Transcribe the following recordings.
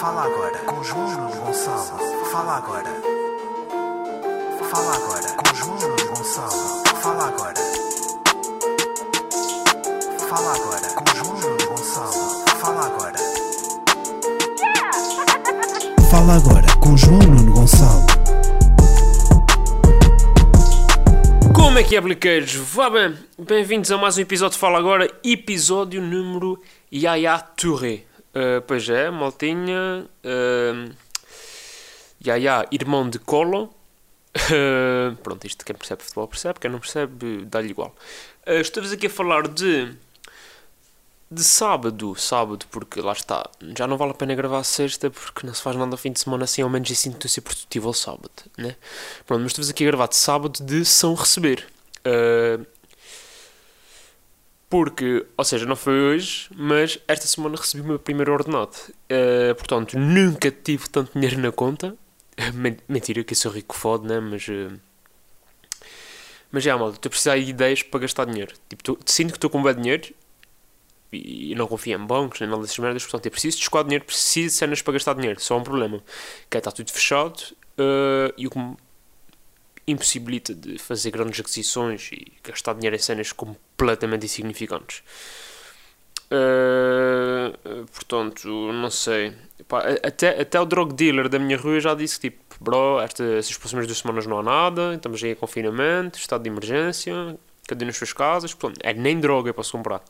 Fala agora com João Nuno Gonçalo. Fala agora. Fala agora com João Nuno Gonçalo. Fala agora. Fala agora com João Nuno Gonçalo. Fala agora. Fala agora com João Nuno Gonçalo. Como é que é, bliqueiros? Vá bem, bem-vindos a mais um episódio de Fala Agora, episódio número Yaya Touré. Uh, pois é, maltinha. Uh, Yaya, irmão de Colo. Uh, pronto, isto quem percebe futebol percebe, quem não percebe dá-lhe igual. Uh, Estou-vos aqui a falar de. De sábado, sábado, porque lá está, já não vale a pena gravar sexta porque não se faz nada ao fim de semana assim, ao menos assim estou a ser produtivo ao sábado, né? Pronto, mas estou-vos aqui a gravar de sábado de São Receber. Uh, porque, ou seja, não foi hoje, mas esta semana recebi o meu primeiro ordenado. Uh, portanto, nunca tive tanto dinheiro na conta. Mentira, que eu sou rico fode, né? Mas. Uh, mas é, malta, estou a precisar de ideias para gastar dinheiro. Tipo, tô, sinto que estou com bom dinheiro e não confio em bancos nem nada dessas merdas. Portanto, eu preciso de escoar dinheiro, preciso de cenas para gastar dinheiro. Só um problema: que é, está tudo fechado uh, e o que me impossibilita de fazer grandes aquisições e gastar dinheiro em cenas completamente insignificantes. Uh, portanto, não sei. Até, até o drug dealer da minha rua já disse tipo, bro, esta, estas próximas duas semanas não há nada, estamos aí em confinamento, estado de emergência, cada um nas suas casas, portanto, é nem droga eu posso comprar.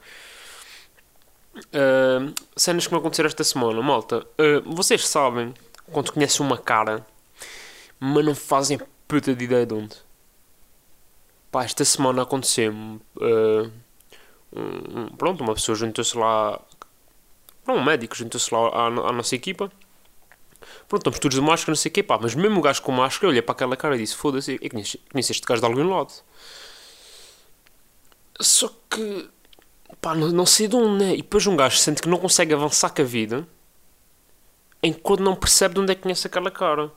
Uh, cenas que me aconteceram esta semana, malta. Uh, vocês sabem, quando conhecem uma cara, mas não fazem puta de ideia de onde. Pá, esta semana aconteceu-me. Uh, um, pronto, uma pessoa juntou-se lá. Não, um médico juntou-se lá à, à, nossa equipa. Pronto, estamos todos de máscara, não sei o quê, pá. Mas mesmo o gajo com máscara, olhei para aquela cara e disse: Foda-se, eu conheço, conheço este gajo de algum lado. Só que. Pá, não, não sei de onde, né? E depois um gajo sente que não consegue avançar com a vida enquanto não percebe de onde é que conhece aquela cara.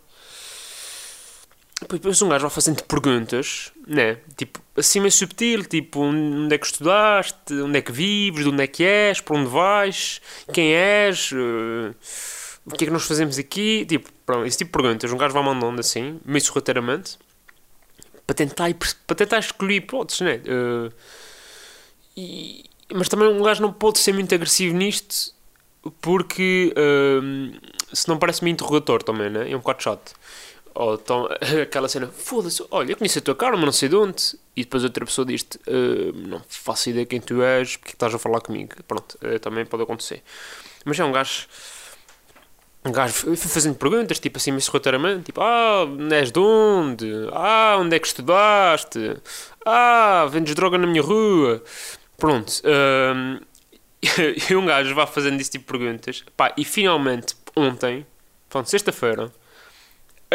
Depois um gajo vai fazendo perguntas, né? Tipo, assim meio subtil, tipo, onde é que estudaste, onde é que vives, de onde é que és, para onde vais, quem és, uh, o que é que nós fazemos aqui, tipo, pronto, esse tipo de perguntas. Um gajo vai mandando assim, meio sorrateiramente, para tentar, para tentar excluir hipóteses, né? Uh, e, mas também um gajo não pode ser muito agressivo nisto, porque uh, se não parece-me interrogatório também, né? É um bocado chato. Ou então, aquela cena, foda-se, olha, eu conheço a tua cara, mas não sei de onde. E depois outra pessoa diz-te, uh, não faço ideia quem tu és, porque estás a falar comigo. Pronto, uh, também pode acontecer. Mas é um gajo. Um gajo fazendo perguntas, tipo assim, meio sorrateiramente, tipo, ah, és de onde? Ah, onde é que estudaste? Ah, vendes droga na minha rua? Pronto. Uh, e um gajo vai fazendo esse tipo de perguntas. Pá, e finalmente, ontem, pronto, sexta-feira,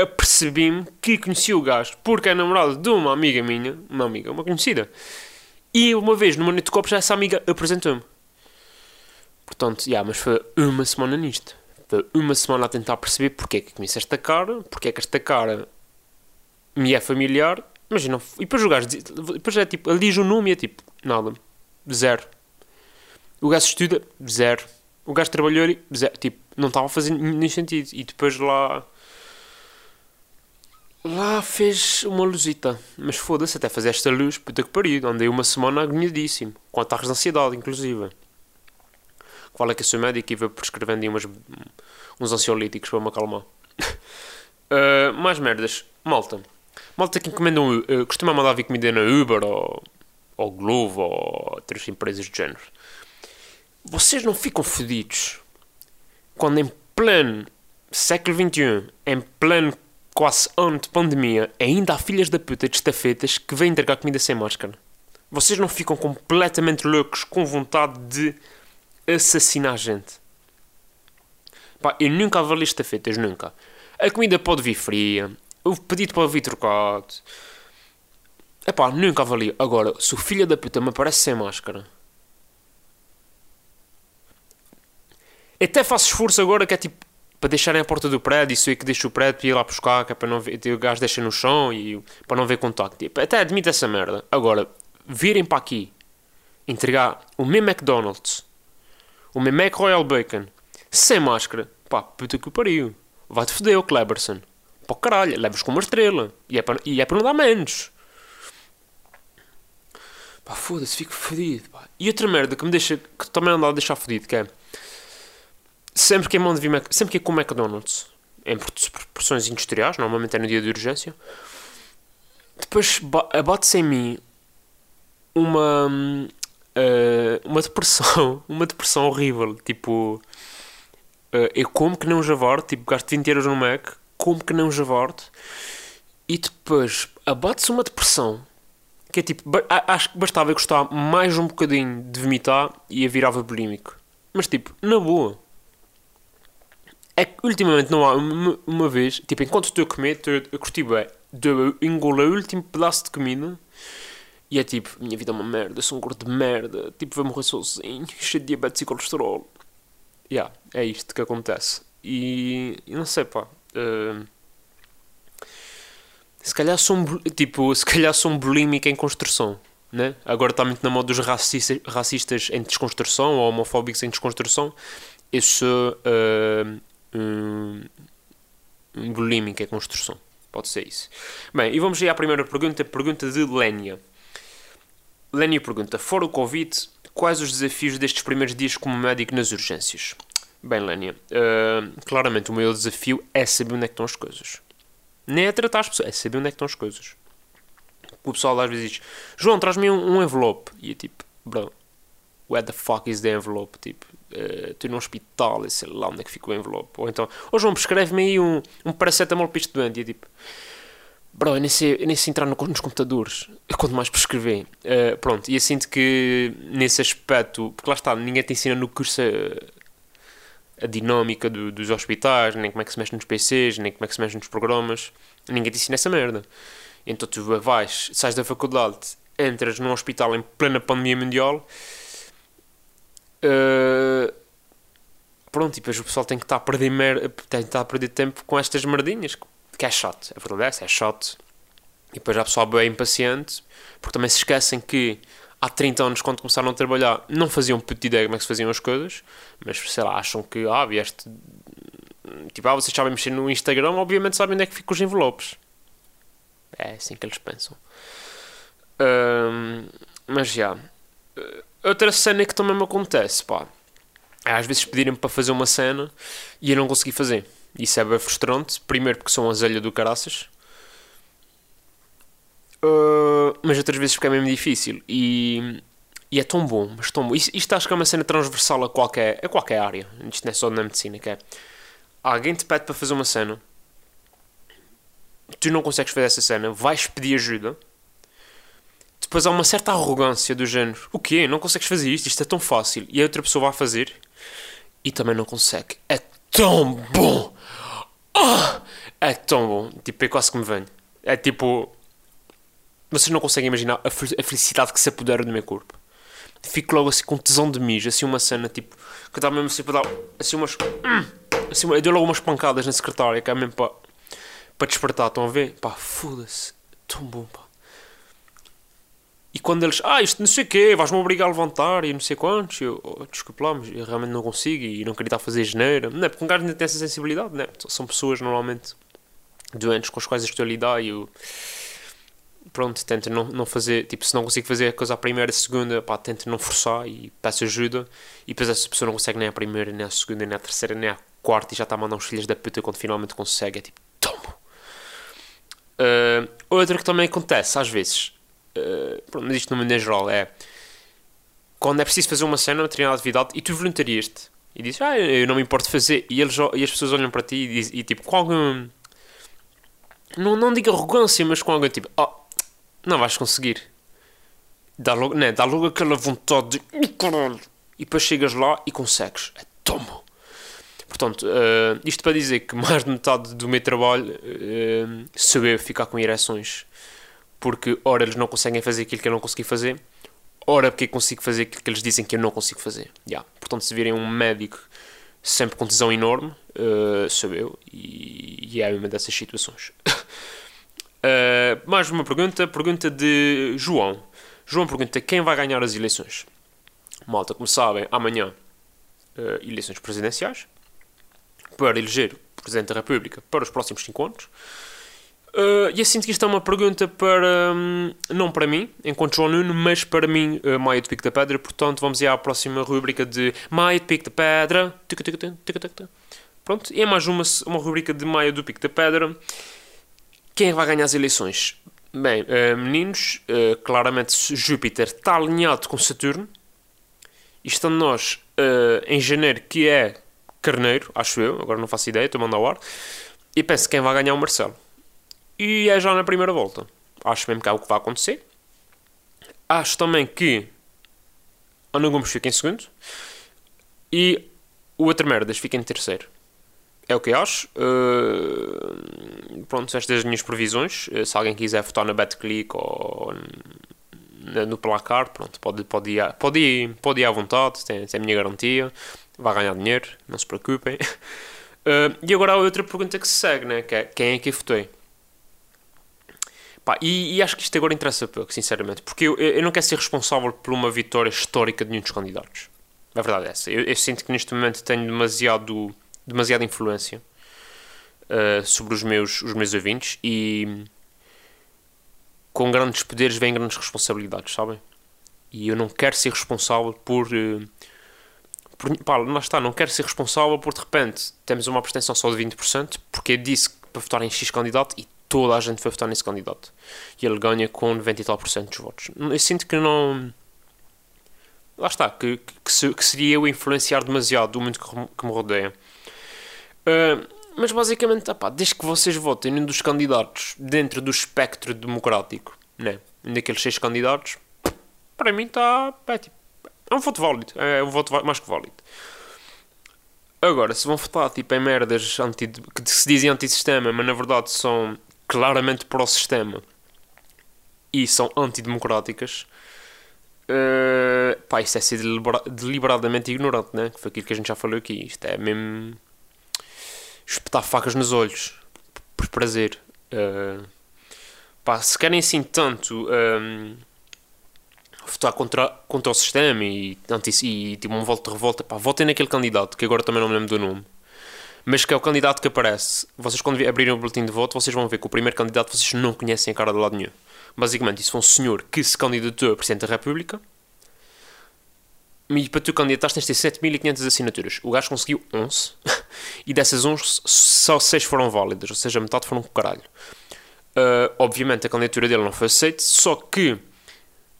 apercebi-me que conheci o gajo porque é namorado de uma amiga minha, uma amiga, uma conhecida. E uma vez, numa noite de copos, essa amiga apresentou-me. Portanto, yeah, mas foi uma semana nisto. Foi uma semana a tentar perceber porque é que conheço esta cara, porque é que esta cara me é familiar. Imagina, e depois o gajo, depois é tipo, ele diz o nome e é tipo, nada, zero. O gajo estuda, zero. O gajo trabalhou, zero. Tipo, não estava a fazer nenhum sentido. E depois lá Lá fez uma luzita, mas foda-se, até fazer esta luz, puta que pariu, andei uma semana agoniadíssimo, com ataques de ansiedade, inclusive. Qual é que sou médico e vou prescrevendo umas, uns ansiolíticos para me acalmar. uh, mais merdas, malta. Malta que encomenda uh, costuma mandar vir comida na Uber ou, ou Glovo ou outras empresas de género. Vocês não ficam fodidos quando em pleno século XXI, em pleno quase ano de pandemia, ainda há filhas da puta de estafetas que vêm entregar comida sem máscara. Vocês não ficam completamente loucos com vontade de assassinar gente? Pá, eu nunca avaliei estafetas, nunca. A comida pode vir fria, o pedido pode vir trocado. É pá, nunca avalio. Agora, se o filho da puta me aparece sem máscara. Até faço esforço agora que é tipo para deixarem a porta do prédio, isso é que deixa o prédio para ir lá buscar, que é para não ver, o gás deixa no chão e para não ver contacto. Tipo, até admito essa merda. Agora, virem para aqui entregar o meu McDonald's, o meu Mac Royal Bacon, sem máscara, Pá, puta que pariu. Vai-te foder, o Cleberson. Pá, caralho, levas com uma estrela. E é para, e é para não dar menos. Pá, foda-se, fico fodido. E outra merda que me deixa, que também anda a deixar fodido, que é sempre que é mão de sempre que é com McDonald's, em proporções industriais, normalmente é no dia de urgência, depois ba- abate-se em mim uma eh, uma depressão, uma depressão horrível, tipo eh, eu como que não javarde, tipo gasto 20 euros no Mac, como que não javarde e depois abate-se uma depressão que é tipo, a- acho que bastava eu gostar mais um bocadinho de vomitar e eu virava bulímico. Mas tipo, na boa. É que ultimamente não há uma, uma vez, tipo, enquanto estou a comer, estou a curtir bem, eu engolir o último pedaço de comida e é tipo, minha vida é uma merda, sou um gordo de merda, tipo, vou morrer sozinho, cheio de diabetes e colesterol. Yeah, é isto que acontece. E, e não sei, pá. eh, se calhar sou um, tipo, se calhar sou um bulímico em construção, né? Agora está muito na moda dos racistas, racistas em desconstrução ou homofóbicos em desconstrução. Eu sou eh, bulímico em construção. Pode ser isso. Bem, e vamos aí à primeira pergunta. Pergunta de Lénia. Lénia pergunta: Fora o Covid, quais os desafios destes primeiros dias como médico nas urgências? Bem, Lénia, eh, claramente o maior desafio é saber onde é que estão as coisas. Nem é tratar as pessoas, é saber onde é que estão as coisas. O pessoal às vezes diz: João, traz-me um, um envelope. E é tipo, bro, where the fuck is the envelope? Tipo, eh, estou num hospital e sei lá onde é que fica o envelope. Ou então, ô João, prescreve-me aí um, um paracetamol para este doente. E tipo, bro, eu nem sei, eu nem sei entrar no- nos computadores. Quanto mais prescrever. Eh, pronto, e eu sinto que nesse aspecto, porque lá está, ninguém te ensina no curso a, a dinâmica do- dos hospitais, nem como é que se mexe nos PCs, nem como é que se mexe nos programas. Ninguém te ensina essa merda. Então tu vais, sais da faculdade, entras num hospital em plena pandemia mundial. Eh, pronto, e depois o pessoal tem que estar a perder, mer tem que estar a perder tempo com estas merdinhas, que é chato, a verdade é essa, é. E depois já o pessoal bem impaciente, porque também se esquecem que há 30 anos, quando começaram a trabalhar, não faziam puta ideia como é que se faziam as coisas, mas sei lá, acham que, ah, vieste. Tipo, ah, vocês sabem mexer no Instagram, obviamente sabem onde é que ficam os envelopes. É assim que eles pensam. Ahm, mas já. Uh, Outra cena que também me acontece, pá. É às vezes pedirem-me para fazer uma cena e eu não consegui fazer. Isso é bem frustrante. Primeiro porque sou um azelha do caraças. Uh, mas outras vezes porque é mesmo difícil. E, e é tão bom, mas tão bom. Isto, isto acho que é uma cena transversal a qualquer, a qualquer área. Isto não é só na medicina, que é... Alguém te pede para fazer uma cena. Tu não consegues fazer essa cena. Vais pedir ajuda. Depois há uma certa arrogância do género. O quê? Não consegues fazer isto? Isto é tão fácil. E a outra pessoa vai fazer. E também não consegue. É tão bom! Ah! É tão bom. Tipo, é quase que me venho. É tipo... Vocês não conseguem imaginar a, fel- a felicidade que se apodera do meu corpo. Fico logo assim com tesão de mijo, assim uma cena tipo. Que estava mesmo assim para dar. Assim umas. hum, assim, eu dei logo umas pancadas na secretária, que é mesmo para. Para despertar, estão a ver? Pá, foda-se. Tão bom, pá. E quando eles. Ah, isto não sei o quê, vais-me obrigar a levantar e não sei quantos. Eu, oh, desculpe lá, mas eu realmente não consigo e não queria estar a fazer geneira. Não é? Porque um gajo ainda tem essa sensibilidade, não é? São pessoas normalmente doentes com as quais estou a lidar e eu pronto, tento não, não fazer, tipo, se não consigo fazer a coisa à primeira, a segunda, pá, tento não forçar e peço ajuda. E depois essa pessoa não consegue nem a primeira, nem a segunda, nem a terceira, nem a quarta e já está a mandar uns filhos da puta quando finalmente consegue. É tipo, toma. Uh, outra que também acontece às vezes, uh, pronto, mas isto no maneira geral é quando é preciso fazer uma cena, uma determinada atividade e tu voluntariaste e dizes, ah, eu não me importo fazer, e, eles, e as pessoas olham para ti e, e tipo, com algum. Não, não digo arrogância, mas com algum tipo, oh, não vais conseguir. Dá logo, né, dá logo aquela vontade de "Ih, caralho. E depois chegas lá e consegues. É tão bom. Portanto, eh, isto para dizer que mais de metade do meu trabalho eh, sou eu ficar com ereções. Porque, ora, eles não conseguem fazer aquilo que eu não consegui fazer, ora, porque eu consigo fazer aquilo que eles dizem que eu não consigo fazer. Yeah. Portanto, se virem um médico sempre com tesão enorme, eh, sou eu. E, e é uma dessas situações. Uh, mais uma pergunta, pergunta de João. João pergunta quem vai ganhar as eleições. Malta, como sabem, amanhã uh, eleições presidenciais. para eleger o Presidente da República para os próximos 5 anos. Uh, e assim que isto é uma pergunta para, um, não para mim, enquanto João Nuno, mas para mim, uh, Maia de Pico da Pedra. Portanto, vamos ir à próxima rubrica de Maia de Pico da Pedra. Pronto, e é mais uma, uma rubrica de Maia do Pico da Pedra. Quem é vai ganhar as eleições? Bem, uh, meninos, uh, claramente Júpiter está alinhado com Saturno. E estando nós em janeiro, que é Carneiro, acho eu, agora não faço ideia, estou a mandar ao ar. E penso que quem vai ganhar é o Marcelo. E é já na primeira volta. Acho mesmo que é o que vai acontecer. Acho também que Ana Gomes fica em segundo. E o outro merdas fica em terceiro. É o que eu acho. Uh, pronto, estas as minhas previsões. Uh, se alguém quiser votar na BetClick ou no placar, pronto, pode, pode, ir, pode, ir, pode ir à vontade, tem, tem a minha garantia. Vai ganhar dinheiro, não se preocupem. Uh, e agora há outra pergunta que se segue, né? que é quem é que eu votei? Pá, e, e, acho que isto agora interessa pouco, sinceramente, porque eu, eu não quero ser responsável por uma vitória histórica de nenhum dos candidatos. A verdade é essa. Eu, eu sinto que neste momento tenho demasiado demasiada influência uh, sobre os meus, os meus ouvintes e com grandes poderes vêm grandes responsabilidades, sabem? E eu não quero ser responsável por. Uh, por pá, lá está, não quero ser responsável por de repente temos uma abstenção só de 20%, porque eu disse para votar em X candidato e toda a gente foi votar nesse candidato. E ele ganha com 90 e tal por cento dos votos. Eu sinto que não. Lá está, que, que, que seria eu influenciar demasiado o mundo que, me rodeia. Uh, mas basicamente, opá, desde que vocês votem num dos candidatos dentro do espectro democrático, né? daqueles seis candidatos, para mim está. É, tipo, é um voto válido. É um voto mais que válido. Agora, se vão votar tipo, em merdas anti, que se dizem antissistema, mas na verdade são claramente pró-sistema e são antidemocráticas, uh, pá, isso é ser deliberadamente ignorante, né? Que foi aquilo que a gente já falou aqui. Isto é mesmo espetar facas nos olhos por prazer. Uh, pá, se querem assim tanto um, votar contra, contra o sistema e, e, e tipo um voto de revolta, pá, votem naquele candidato que agora também não me lembro do nome. Mas que é o candidato que aparece. Vocês, quando abrirem o boletim de voto, vocês vão ver que o primeiro candidato vocês não conhecem a cara de lado nenhum. Basicamente, isso foi um senhor que se candidatou a Presidente da República e para tu candidatar tens de ter 7.500 assinaturas. O gajo conseguiu 11 e dessas 11 só 6 foram válidas, ou seja, metade foram com caralho. Uh, obviamente a candidatura dele não foi aceita, só que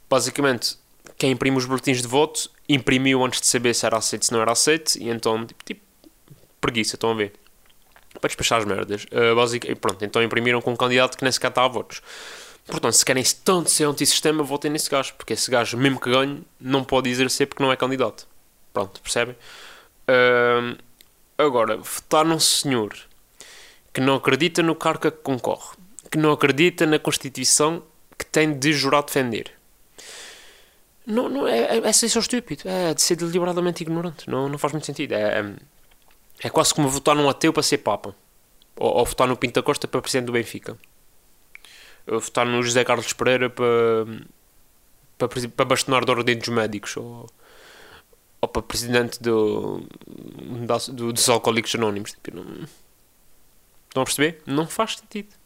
basicamente quem imprime os boletins de voto imprimiu antes de saber se era aceito se não era aceito e então tipo, tipo preguiça, estão a ver? Para despachar as merdas. Uh, pronto, então imprimiram com um candidato que nem sequer está a votos. Portanto, se querem tanto ser antissistema, votem nesse gajo, porque esse gajo, mesmo que ganhe, não pode exercer porque não é candidato. Pronto, percebem? Uh, agora, votar num senhor que não acredita no cargo que concorre, que não acredita na Constituição que tem de jurar defender. Não, não, é, é, é ser só estúpido, é de ser deliberadamente ignorante, não, não faz muito sentido. É, é, é quase como votar num ateu para ser Papa, ou, ou votar no Pinto da Costa para presidente do Benfica votar no José Carlos Pereira para, para, para bastonar de ordem dos médicos ou, ou para presidente do, do, dos Alcoólicos Anónimos. Tipo, não, estão a perceber? Não faz sentido.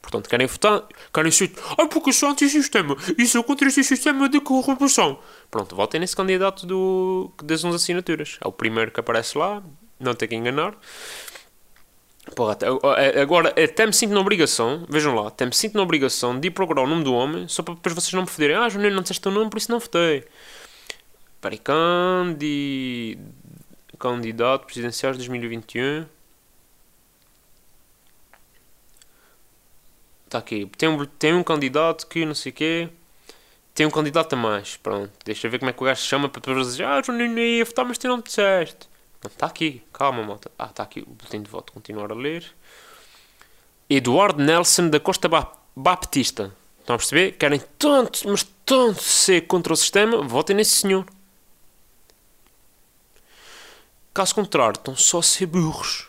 Portanto, querem votar, querem ser. Ah, porque eu sou anti-sistema e sou contra esse sistema de corrupção. Pronto, votem nesse candidato do, das 11 assinaturas. É o primeiro que aparece lá, não tem que enganar. Porra, agora até me sinto na obrigação, vejam lá, até me sinto na obrigação de ir procurar o nome do homem só para depois vocês não me foderem. Ah, Juninho, não disseste o nome, por isso não votei. Peraí, candi... candidato presidenciais 2021. Está aqui. Tem um, tem um candidato que não sei o quê. Tem um candidato a mais. Pronto, deixa eu ver como é que o gajo se chama para depois dizer Ah, Juninho, ia votar, mas tu não disseste. Está aqui, calma, malta. Ah, está aqui o boletim de voto. Continuar a ler. Eduardo Nelson da Costa Baptista. Estão a perceber? Querem tanto, mas tanto ser contra o sistema, votem nesse senhor. Caso contrário, estão só a ser burros.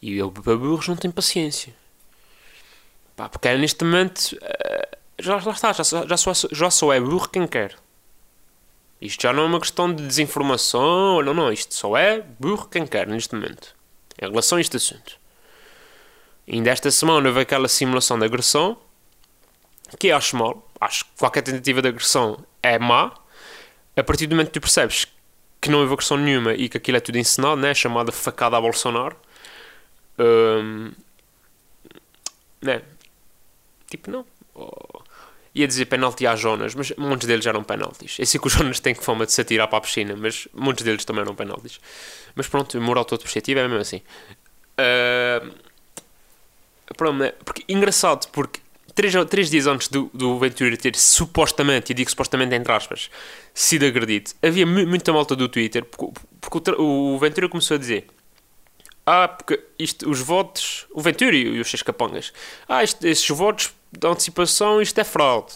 E eu, para burros, não tenho paciência. Pá, porque é neste momento. Eh, já, está, já, já, só, já só é burro quem quer. Isto já não é uma questão de desinformação, não, não, isto só é burro quem quer neste momento. em relação a este assunto. Ainda esta semana houve aquela simulação de agressão, que acho mal. Acho que qualquer tentativa de agressão é má. A partir do momento que tu percebes que não houve agressão nenhuma e que aquilo é tudo encenado, né? chamada facada a Bolsonaro. Hum, né? Tipo, não. Ia dizer penalti às Jonas, mas muitos deles eram penaltis. Eu sei que o Jonas tem fama de se atirar para a piscina, mas muitos deles também eram penaltis. Mas pronto, moral todo perspectiva é mesmo assim. Uh, pronto, né? porque, engraçado, porque três, três dias antes do, do Ventura ter supostamente, e digo supostamente entre aspas, sido agredido, havia muita malta do Twitter, porque, porque o, o Ventura começou a dizer ah, porque isto, os votos, o Ventura e os seus capangas, ah, isto, votos de antecipação, isto é fraude.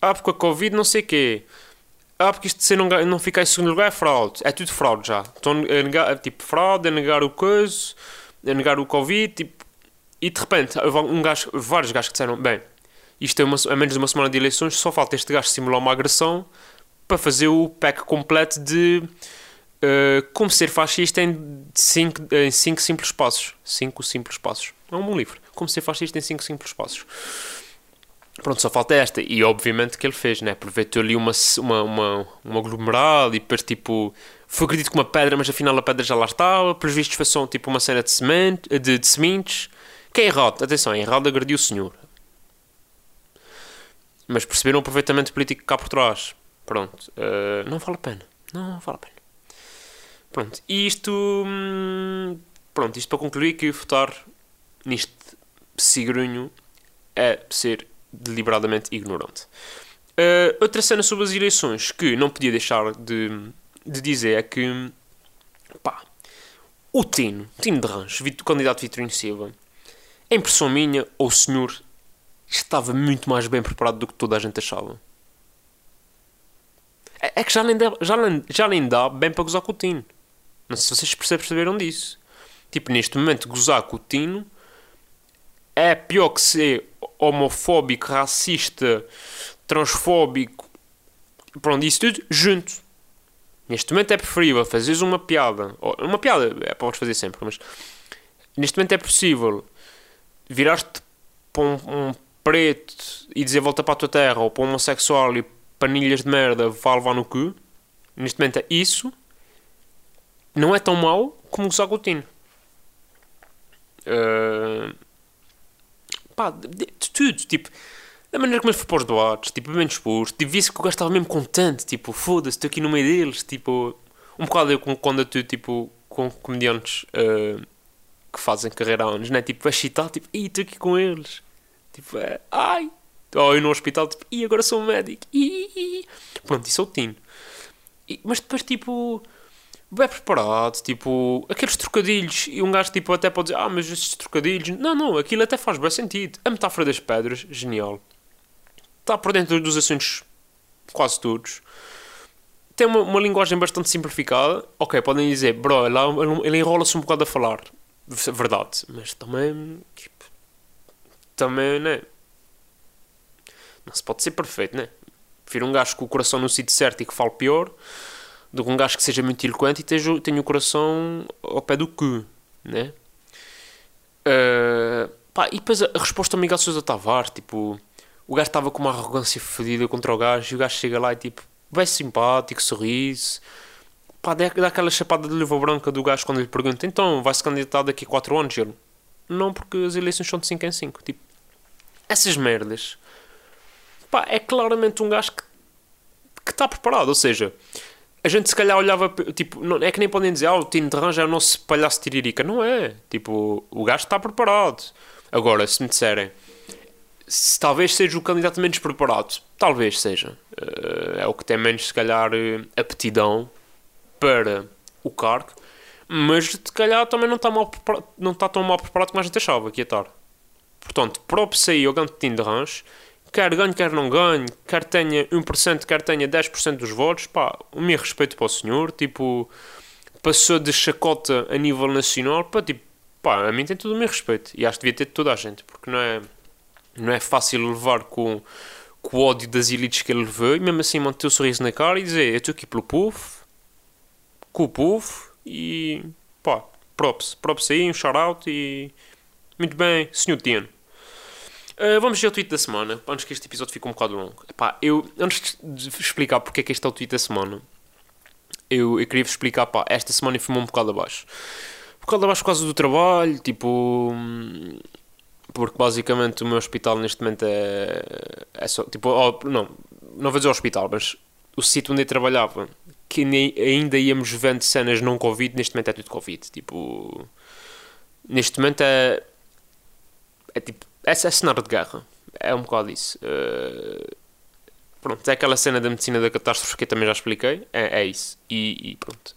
Ah, porque a Covid não sei o quê. Ah, porque isto de não, não ficar em segundo lugar é fraude. É tudo fraude já. Estão a negar, tipo, fraude, a negar o coisa, a negar o Covid, tipo, e de repente, um gajo, vários gajos que disseram, bem, isto é uma, a menos de uma semana de eleições, só falta este gajo simular uma agressão para fazer o pack completo de uh, como ser fascista em 5 em cinco simples passos. 5 simples passos. É um bom livro. Como ser fascista em 5 simples passos. Pronto, só falta esta. E obviamente que ele fez, né? Aproveitou ali uma, uma, uma, um aglomerado e depois tipo. Foi acredito com uma pedra, mas afinal a pedra já lá estava. Pelos vistos foi só tipo uma cena de, semente, de, de sementes que é errado, atenção, é errado agredir o senhor. Mas perceberam o aproveitamento político cá por trás. Pronto, uh, não vale a pena. Não, vale a pena. Pronto, e isto. Hum, pronto, isto para concluir que votar neste sigrunho é ser deliberadamente ignorante. Uh, outra cena sobre as eleições que não podia deixar de, de dizer é que. pá. O Tino, Tino de Rancho, candidato Vitorino Silva, a impressão minha, o senhor estava muito mais bem preparado do que toda a gente achava. É, é que já nem, dá, já, nem, já nem dá bem para gozar com o Tino. Não sei se vocês perceberam disso. Tipo, neste momento, gozar com o Tino é pior que ser homofóbico, racista, transfóbico, pronto, isso tudo junto. Neste momento é preferível fazeres uma piada. Uma piada é para fazer sempre, mas neste momento é possível viraste para um, um, preto e dizer volta para a tua terra, ou para um homossexual e panilhas de merda vá levar no cu, neste momento é isso, não é tão mau como o Zagotino. Uh, pá, de, de, tudo, tipo, da maneira como ele foi para os doados, tipo, bem disposto, tipo, visse que o gajo estava mesmo contente, tipo, foda-se, estou aqui no meio deles, tipo, um bocado eu quando tu, tipo, com comediantes. Uh, que fazem carreira há anos, né? Tipo, vai chitar, tipo, ih, estou aqui com eles. Tipo, é, ai. Ou eu no hospital, tipo, ih, agora sou um médico. Ih, Pronto, isso é o Tino. Mas depois, tipo, bem preparado, tipo, aqueles trocadilhos. E um gajo, tipo, até pode dizer, ah, mas esses trocadilhos. Não, não, aquilo até faz bem sentido. A metáfora das pedras, genial. Está por dentro dos assuntos quase todos tem uma, uma, linguagem bastante simplificada. Ok, podem dizer, bro, ele, ele enrola-se um bocado a falar verdade, mas também, tipo, também, né? Não se pode ser perfeito, né? Prefiro um gajo com o coração no sítio certo e que fale pior do um gajo que seja muito eloquente e tenha, o coração ao pé do cu, né? Uh, pá, e depois a, resposta ao Miguel Sousa Tavares, tipo, o gajo estava com uma arrogância fodida contra o gajo e o gajo chega lá e tipo, vai simpático, sorriso pá, dá aquela chapada de luva branca do gajo quando lhe pergunta então vai-se candidatar daqui a 4 anos? Ele, não, porque as eleições são de 5 em 5. Tipo, essas merdas, pá, é claramente um gajo que está preparado, ou seja, a gente se calhar olhava, tipo, não, é que nem podem dizer, ah, o Tino Terran é o nosso palhaço tiririca. Não é, tipo, o gajo está preparado. Agora, se me disserem, se talvez seja o candidato menos preparado, talvez seja. Uh, é o que tem menos, se calhar, eh, aptidão para o cargo, mas se calhar também não está, mal não está tão mal preparado como a gente achava que ia estar. Portanto, para o PCI ou Gantetinho de Ranch, quer ganhe, quer não ganhe, quer tenha 1%, quer tenha 10% dos votos, pá, o meu respeito para o senhor, tipo, passou de chacota a nível nacional, pá, tipo, pá, a mim tem todo o meu respeito, e acho que devia ter de toda a gente, porque não é, não é fácil levar com, com o ódio das elites que ele levou, e mesmo assim manter o sorriso na cara e dizer, eu estou aqui pelo povo, com o povo e pá, props. Props aí, um shout-out e... Muito bem, senhor Tiano. Uh, vamos ver o tweet da semana, antes que este episódio fique um bocado longo. Epá, eu, antes de explicar porque é que este é o tweet da semana, eu, eu queria vos explicar, pá, esta semana fui um bocado abaixo. Um bocado abaixo por causa do trabalho, tipo... Porque basicamente o meu hospital neste momento é, é só, tipo, não, não vou dizer hospital, mas o sítio onde eu trabalhava, que nem, ainda íamos vendo cenas não Covid, neste momento é tudo Covid. Tipo, neste momento é, é tipo, é, é cenário de guerra. É um bocado isso. Uh, pronto, é aquela cena da medicina da catástrofe que eu também já expliquei. É, é isso. E, e pronto.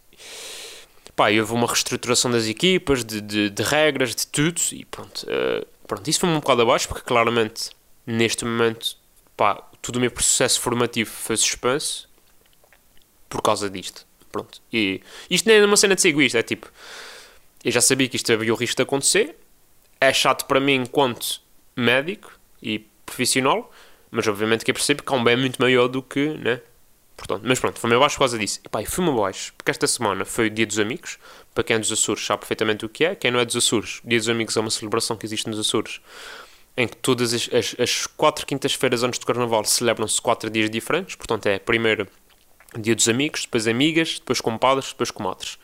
Pá, houve uma reestruturação das equipas, de, de, de regras, de tudo. E pronto. Uh, pronto, isso foi um bocado abaixo, porque claramente, neste momento, pá, todo o meu processo formativo foi suspenso por causa disto. Pronto. E isto nem é uma cena de ser egoísta, é tipo, eu já sabia que isto havia o risco de acontecer. É chato para mim enquanto médico e profissional, mas obviamente que eu percebo que há um bem muito maior do que, né? Portanto, mas pronto, foi-me abaixo por causa disso. E pá, fui-me abaixo, porque esta semana foi o Dia dos Amigos. Para quem é dos Açores sabe perfeitamente o que é. Quem não é dos Açores, Dia dos Amigos é uma celebração que existe nos Açores, em que todas as, as, as quatro quintas-feiras antes do Carnaval celebram-se quatro dias diferentes. Portanto, é primeiro Dia dos Amigos, depois Amigas, depois Compadres, depois Comadres.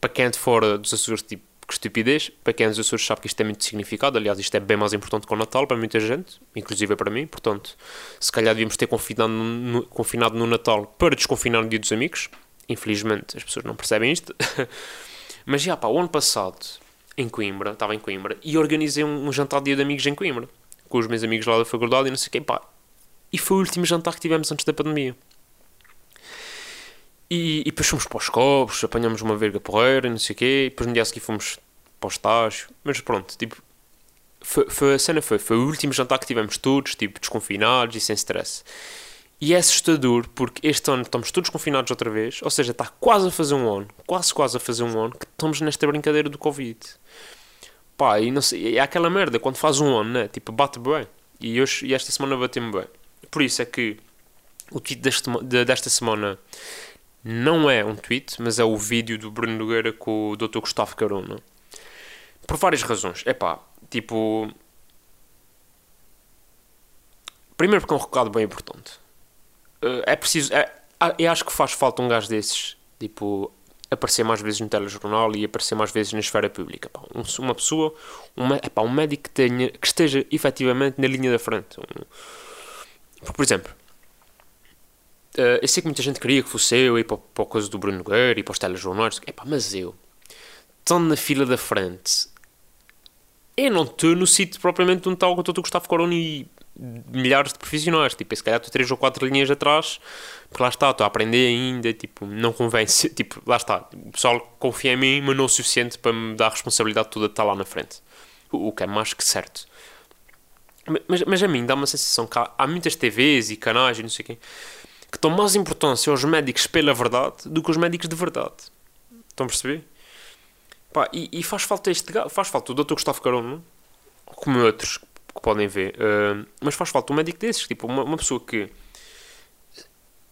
Para quem é de fora dos Açores, tipo, que estupidez. Para quem é dos Açores sabe que isto tem muito significado. Aliás, isto é bem mais importante que o Natal para muita gente, inclusive para mim. Portanto, se calhar devíamos ter confinado no, confinado no Natal para desconfinar no Dia dos Amigos. Infelizmente, as pessoas não percebem isto. Mas já, pá, o ano passado, em Coimbra, estava em Coimbra, e organizei um, um jantar de dia de amigos em Coimbra, com os meus amigos lá da faculdade e não sei quem, pá. E foi o último jantar que tivemos antes da pandemia. E, depois fomos para os copos, apanhamos uma verga porreira, não sei o quê, e depois no dia seguinte fomos para o estágio. Mas pronto, tipo, foi, foi, a cena foi, foi o último jantar que tivemos todos, tipo, desconfinados e sem stress. E é assustador porque este ano estamos todos confinados outra vez, ou seja, está quase a fazer um ano, quase quase a fazer um ano que estamos nesta brincadeira do Covid. Pá, e não sei, é aquela merda quando faz um ano, né? Tipo, bate bem. E, hoje, e esta semana bateu-me bem. Por isso é que o tweet deste, desta semana não é um tweet, mas é o vídeo do Bruno Nogueira com o Dr. Gustavo Carona. Por várias razões. É pá, tipo. Primeiro porque é um recado bem importante. Uh, é preciso. É, eu acho que faz falta um gajo desses, tipo, aparecer mais vezes no telejornal e aparecer mais vezes na esfera pública. Pá, um, uma pessoa, uma, epá, um médico que, tenha, que esteja efetivamente na linha da frente. Um, por exemplo, Uh, eu sei que muita gente queria que fosse eu ir para, para a coisa do Bruno Nogueira e para os telejornais. Epá, mas eu, estando na fila da frente, eu não estou no sítio propriamente onde está o Dr. Gustavo Corona e milhares de profissionais. Tipo, se calhar estou três ou quatro linhas atrás, porque lá está, estou a aprender ainda, tipo, não convence. Tipo, lá está, o pessoal confia em mim, mas não o suficiente para me dar a responsabilidade toda de estar lá na frente. O, o que é mais que certo. Mas, mas a mim dá uma sensação que há, há muitas TVs e canais e não sei quê que dão mais importância aos médicos pela verdade do que os médicos de verdade. Estão a perceber? Pá, e, e, faz falta este faz falta o Dr. Gustavo Carona, como outros que podem ver, uh, mas faz falta um médico desses, tipo, uma, uma pessoa que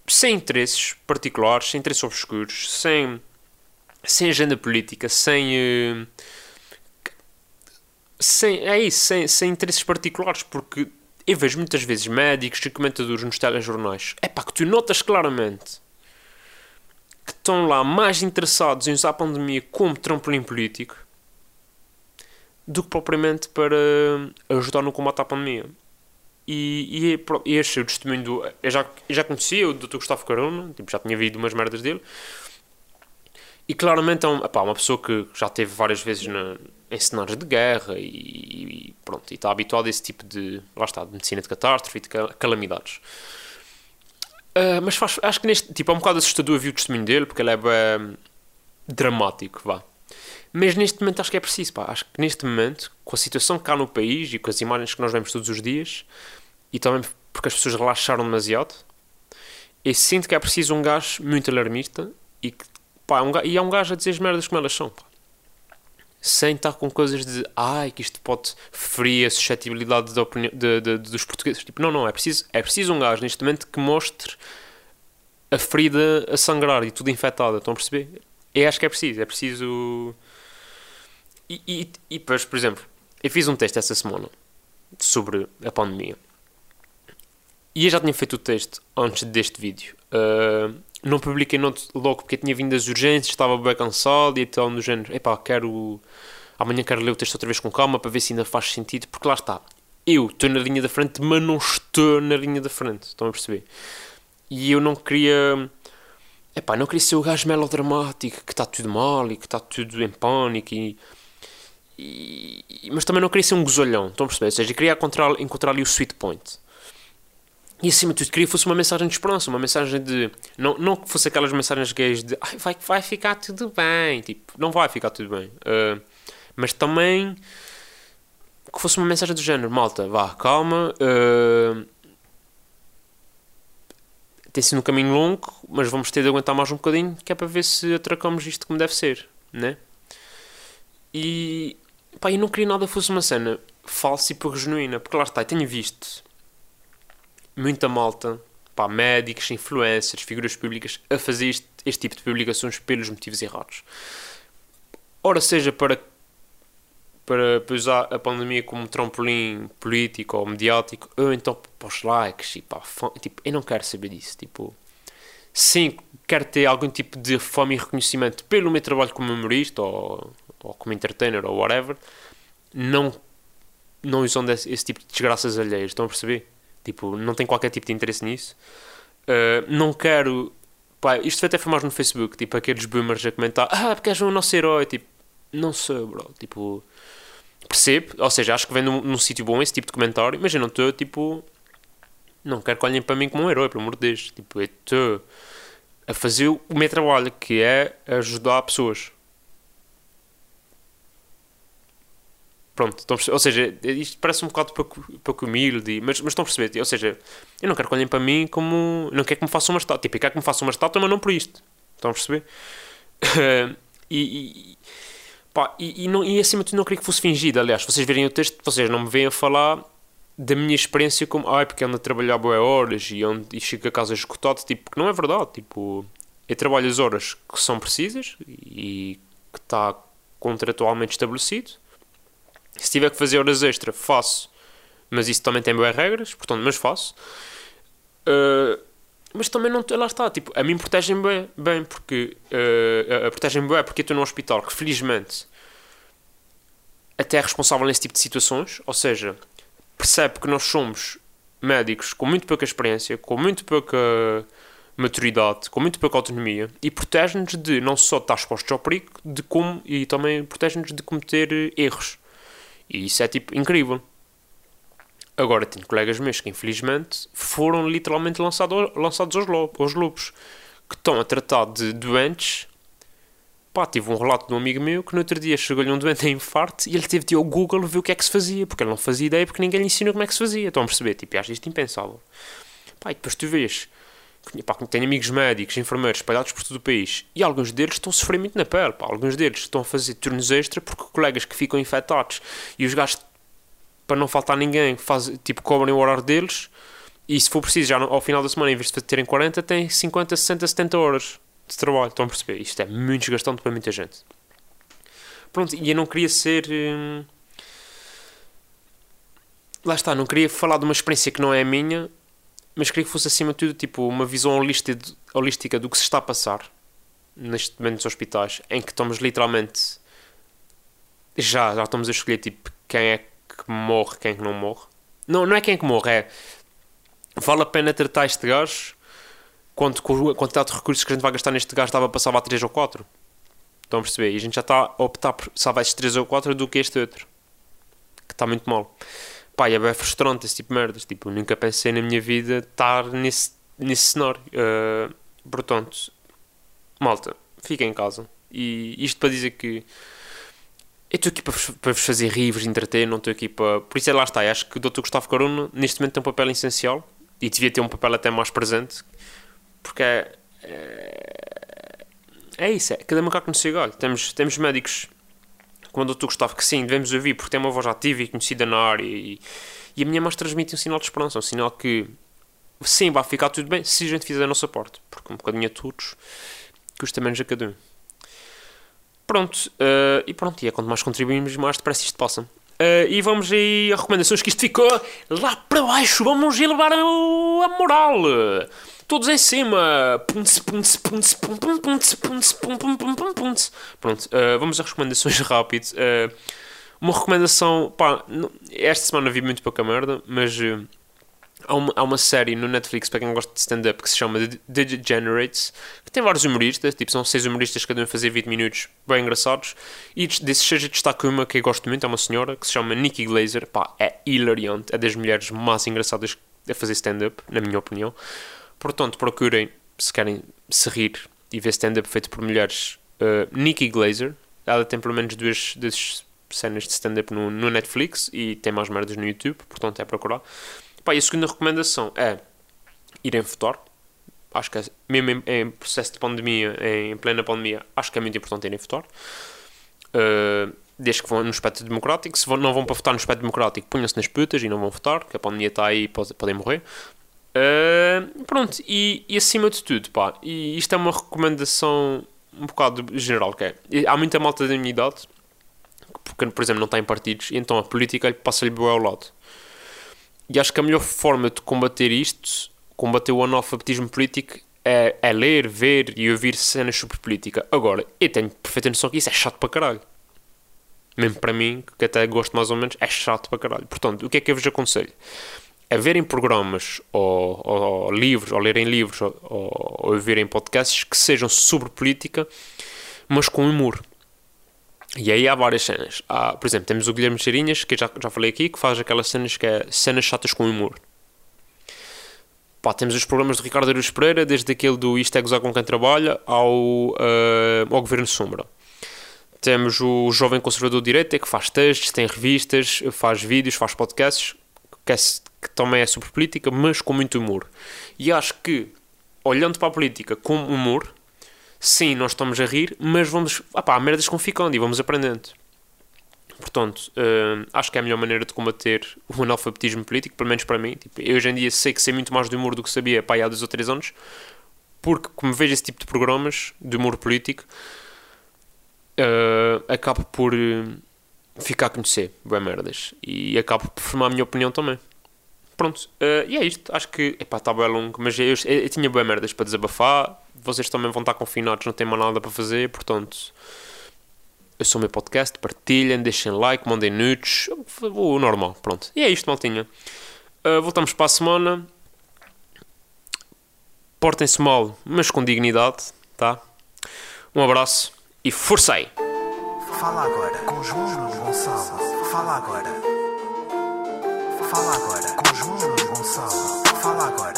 sem interesses particulares, sem interesses obscuros, sem, sem agenda política, sem. Uh, sem é isso, sem, sem interesses particulares, porque eu vejo muitas vezes médicos e comentadores nos telejornais. É pá, que tu notas claramente que estão lá mais interessados em usar a pandemia como trampolim político do que propriamente para ajudar no combate à pandemia. E, e, e este é o testemunho do. Eu já, eu já conhecia o Dr. Gustavo Carona, tipo, já tinha visto umas merdas dele. E claramente é um, epá, uma pessoa que já teve várias vezes na, em cenários de guerra e, e, pronto, e está habituado a esse tipo de, lá está, de medicina de catástrofe e de calamidades. Uh, mas faz, acho que neste, tipo, é um bocado assustador ver o testemunho dele, porque ele é bem dramático, vá. Mas neste momento acho que é preciso, pá. Acho que neste momento, com a situação que há no país e com as imagens que nós vemos todos os dias, e também porque as pessoas relaxaram demasiado, eu sinto que é preciso um gajo muito alarmista e que, pá, um gajo, e é um gajo a dizer as merdas como elas são, pá sem estar com coisas de ai, que isto pode ferir a suscetibilidade de, de, de, dos portugueses. Tipo, não, não, é preciso, é preciso um gajo neste momento que mostre a ferida a sangrar e tudo infectada. Estão a perceber? Eu acho que é preciso, é preciso. E, e, e por exemplo, eu fiz um teste essa semana sobre a pandemia. E eu já tinha feito o teste antes deste vídeo. Uh, não publiquei logo porque tinha vindo das urgências, estava bem cansado e então no género, epá, quero. Amanhã quero ler o texto outra vez com calma para ver se ainda faz sentido, porque lá está. Eu estou na linha da frente, mas não estou na linha da frente. Estão a perceber? E eu não queria. Epá, não queria ser o gajo melodramático que está tudo mal e que está tudo em pânico e, e, mas também não queria ser um gozolhão, estão a perceber? Ou seja, queria encontrar, encontrar ali o sweet point. E acima de tudo, queria que fosse uma mensagem de esperança, uma mensagem de. Não, não que fosse aquelas mensagens gays de Ai, vai, vai ficar tudo bem. Tipo, não vai ficar tudo bem. Uh, mas também que fosse uma mensagem do género: malta, vá, calma. Uh, tem sido um caminho longo, mas vamos ter de aguentar mais um bocadinho, que é para ver se atracamos isto como deve ser, né? E. pá, eu não queria nada que fosse uma cena falsa e pouco genuína, porque lá está, tenho visto muita malta, pá, médicos, influencers, figuras públicas, a fazer este, este tipo de publicações pelos motivos errados. Ora, seja para, para, para usar a pandemia como trampolim político ou mediático, ou então para os likes e pá, tipo, eu não quero saber disso. Tipo, sim, quero ter algum tipo de fome e reconhecimento pelo meu trabalho como humorista ou, ou como entertainer ou whatever, não, não usando esse, esse tipo de desgraças alheias. Estão a perceber? Tipo, não tenho qualquer tipo de interesse nisso. Uh, não quero. Pá, isto até mais no Facebook, tipo, aqueles boomers a comentar: Ah, porque és o nosso herói. Tipo, não sou, bro. Tipo, percebo. Ou seja, acho que vem num, num sítio bom esse tipo de comentário, mas eu não estou, tipo. Não quero que olhem para mim como um herói, pelo amor de Deus. Tipo, eu estou a fazer o meu trabalho, que é ajudar pessoas. Pronto, estão ou seja, isto parece um bocado pouco, pouco humilde, mas, mas estão a perceber, ou seja, eu não quero que olhem para mim como, não quero que me façam uma estátua, tipo, eu quero que me façam uma estátua, mas não por isto, estão a perceber? e, e, pá, e, e, não, e acima de tudo não queria que fosse fingido, aliás, vocês verem o texto, vocês não me veem a falar da minha experiência como, ai, porque ando a trabalhar boas horas e, e chego a casa esgotado, tipo, que não é verdade, tipo, eu trabalho as horas que são precisas e que está contratualmente estabelecido, se tiver que fazer horas extra, faço. Mas isso também tem boas regras, portanto, mas faço. Uh, mas também não lá está, tipo, a mim protege bem, bem porque uh, protegem bem porque eu estou num hospital que felizmente até é responsável nesse tipo de situações, ou seja, percebe que nós somos médicos com muito pouca experiência, com muito pouca maturidade, com muito pouca autonomia e protege-nos de não só estar expostos ao perigo, de como, e também protege-nos de cometer erros. E isso é tipo incrível. Agora tenho colegas meus que infelizmente foram literalmente lançado, lançados aos, lobos, aos lobos que estão a tratar de doentes. Pá, tive um relato de um amigo meu que no outro dia chegou-lhe um doente em infarto e ele teve de ir ao Google ver o que é que se fazia, porque ele não fazia ideia porque ninguém lhe ensinou como é que se fazia. Estão a perceber? Tipo, acho isto impensável. Pá, e depois tu vês pá, tenho amigos médicos, enfermeiros espalhados por todo o país e alguns deles estão a sofrer muito na pele. Pá. Alguns deles estão a fazer turnos extra porque colegas que ficam infectados e os gajos, para não faltar ninguém, faz, tipo, cobrem o horário deles e se for preciso, já ao final da semana, em vez de terem 40, têm 50, 60, 70 horas de trabalho. Estão a perceber? Isto é muito desgastante para muita gente. Pronto, e eu não queria ser. Hum... Lá está, não queria falar de uma experiência que não é a minha mas queria que fosse acima de tudo tipo uma visão holística do que se está a passar neste momento nos hospitais, em que estamos literalmente já, já estamos a escolher tipo quem é que morre, quem é que não morre. Não, não é quem é que morre, é vale a pena tratar este gajo quanto com a quantidade de recursos que a gente vai gastar neste gajo estava a passar a 3 ou 4. Estão a perceber? E a gente já está a optar por salvar estes 3 ou 4 do que este outro. Que está muito mal pá, é bem frustrante esse tipo de merdas. Tipo, nunca pensei na minha vida estar nesse, nesse cenário. Uh, portanto, malta, fiquem em casa. E isto para dizer que eu estou aqui para vos, para vos fazer rir, vos entreter, não estou aqui para. Por isso é lá está. Acho que o Dr. Gustavo Corona neste momento tem um papel essencial e devia ter um papel até mais presente porque é. É, é isso, é cada macaco no seu galho. Temos, temos médicos como o Dr. Gustavo, que sim, devemos ouvir porque tem uma voz ativa e conhecida na área. E, e a minha mãe transmite um sinal de esperança, um sinal que sim, vai ficar tudo bem se a gente fizer a nossa parte, porque um bocadinho a todos custa menos a cada um. Pronto, uh, e pronto, e é quanto mais contribuímos, mais depressa isto passa. Uh, e vamos aí a recomendações que isto ficou lá para baixo. Vamos elevar a moral. Todos em cima. Pronto, uh, vamos a recomendações rápido. Uh, uma recomendação, pá, esta semana vi muito pouca merda, mas uh, há, uma, há uma série no Netflix para quem gosta de stand-up que se chama The Degenerates, que tem vários humoristas, tipo, são seis humoristas, cada um a fazer 20 minutos, bem engraçados, e desses seja destaco uma que eu gosto muito, é uma senhora que se chama Nikki Glazer, pá, é hilariante, é das mulheres mais engraçadas a fazer stand-up, na minha opinião. Portanto, procurem, se querem se rir e ver stand-up feito por mulheres, uh, Nikki Glazer. Ela tem pelo menos duas, duas cenas de stand-up no, no, Netflix e tem mais merdas no YouTube, portanto é procurar. Pá, e a segunda recomendação é irem votar. Acho que é, mesmo em, em, processo de pandemia, em plena pandemia, acho que é muito importante irem votar. Uh, desde que vão no espectro democrático. Se não vão para votar no espectro democrático, ponham-se nas putas e não vão votar, que a pandemia está aí e podem morrer. Uh, pronto, e, e, acima de tudo, pá, e isto é uma recomendação um bocado geral, que é, há muita malta da minha idade, porque, por exemplo, não está em partidos, então a política passa-lhe bem ao lado. E acho que a melhor forma de combater isto, combater o analfabetismo político, é, é ler, ver e ouvir cenas sobre política. Agora, eu tenho perfeita noção que isso é chato para caralho. Mesmo para mim, que até gosto mais ou menos, é chato para caralho. Portanto, o que é que eu vos aconselho? A verem programas ou, ou, ou, livros, ou lerem livros, ou, ou, ou verem podcasts que sejam sobre política, mas com humor. E aí há várias cenas. Há, por exemplo, temos o Guilherme Cheirinhas, que já, já falei aqui, que faz aquelas cenas que é cenas chatas com humor. Pá, temos os programas do Ricardo Aruz Pereira, desde aquele do Isto é Gozar com quem trabalha ao, uh, ao Governo Sombra. Temos o Jovem Conservador de Direita, que faz textos, tem revistas, faz vídeos, faz podcasts, que, é, que também é sobre política, mas com muito humor. E acho que, olhando para a política com humor, sim, nós estamos a rir, mas vamos. Opá, há merdas com ficando e vamos aprendendo. Portanto, uh, acho que é a melhor maneira de combater o analfabetismo político, pelo menos para mim. Tipo, eu hoje em dia sei que sei muito mais de humor do que sabia pá, há dois ou três anos, porque, como vejo esse tipo de programas de humor político, uh, acabo por. Uh, ficar a conhecer bem merdas e acabo por formar a minha opinião também. Pronto, uh, e é isto. Acho que, está bem longo, mas eu, eu, eu tinha bem merdas para desabafar. Vocês também vão estar confinados, não têm mais nada para fazer, portanto, eu sou o meu podcast. Partilhem, deixem like, mandem nudes, o normal. Pronto, e é isto, maltinha. Uh, voltamos para a semana. Portem-se mal, mas com dignidade, tá? Um abraço e forcei! Fala agora com João Nuno Gonçalo. Fala agora. Fala agora com João Nuno Gonçalo. Fala agora.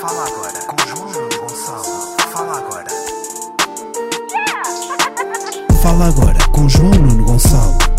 Fala agora com João Nuno Gonçalo. Fala agora. Fala agora com João Nuno Gonçalo.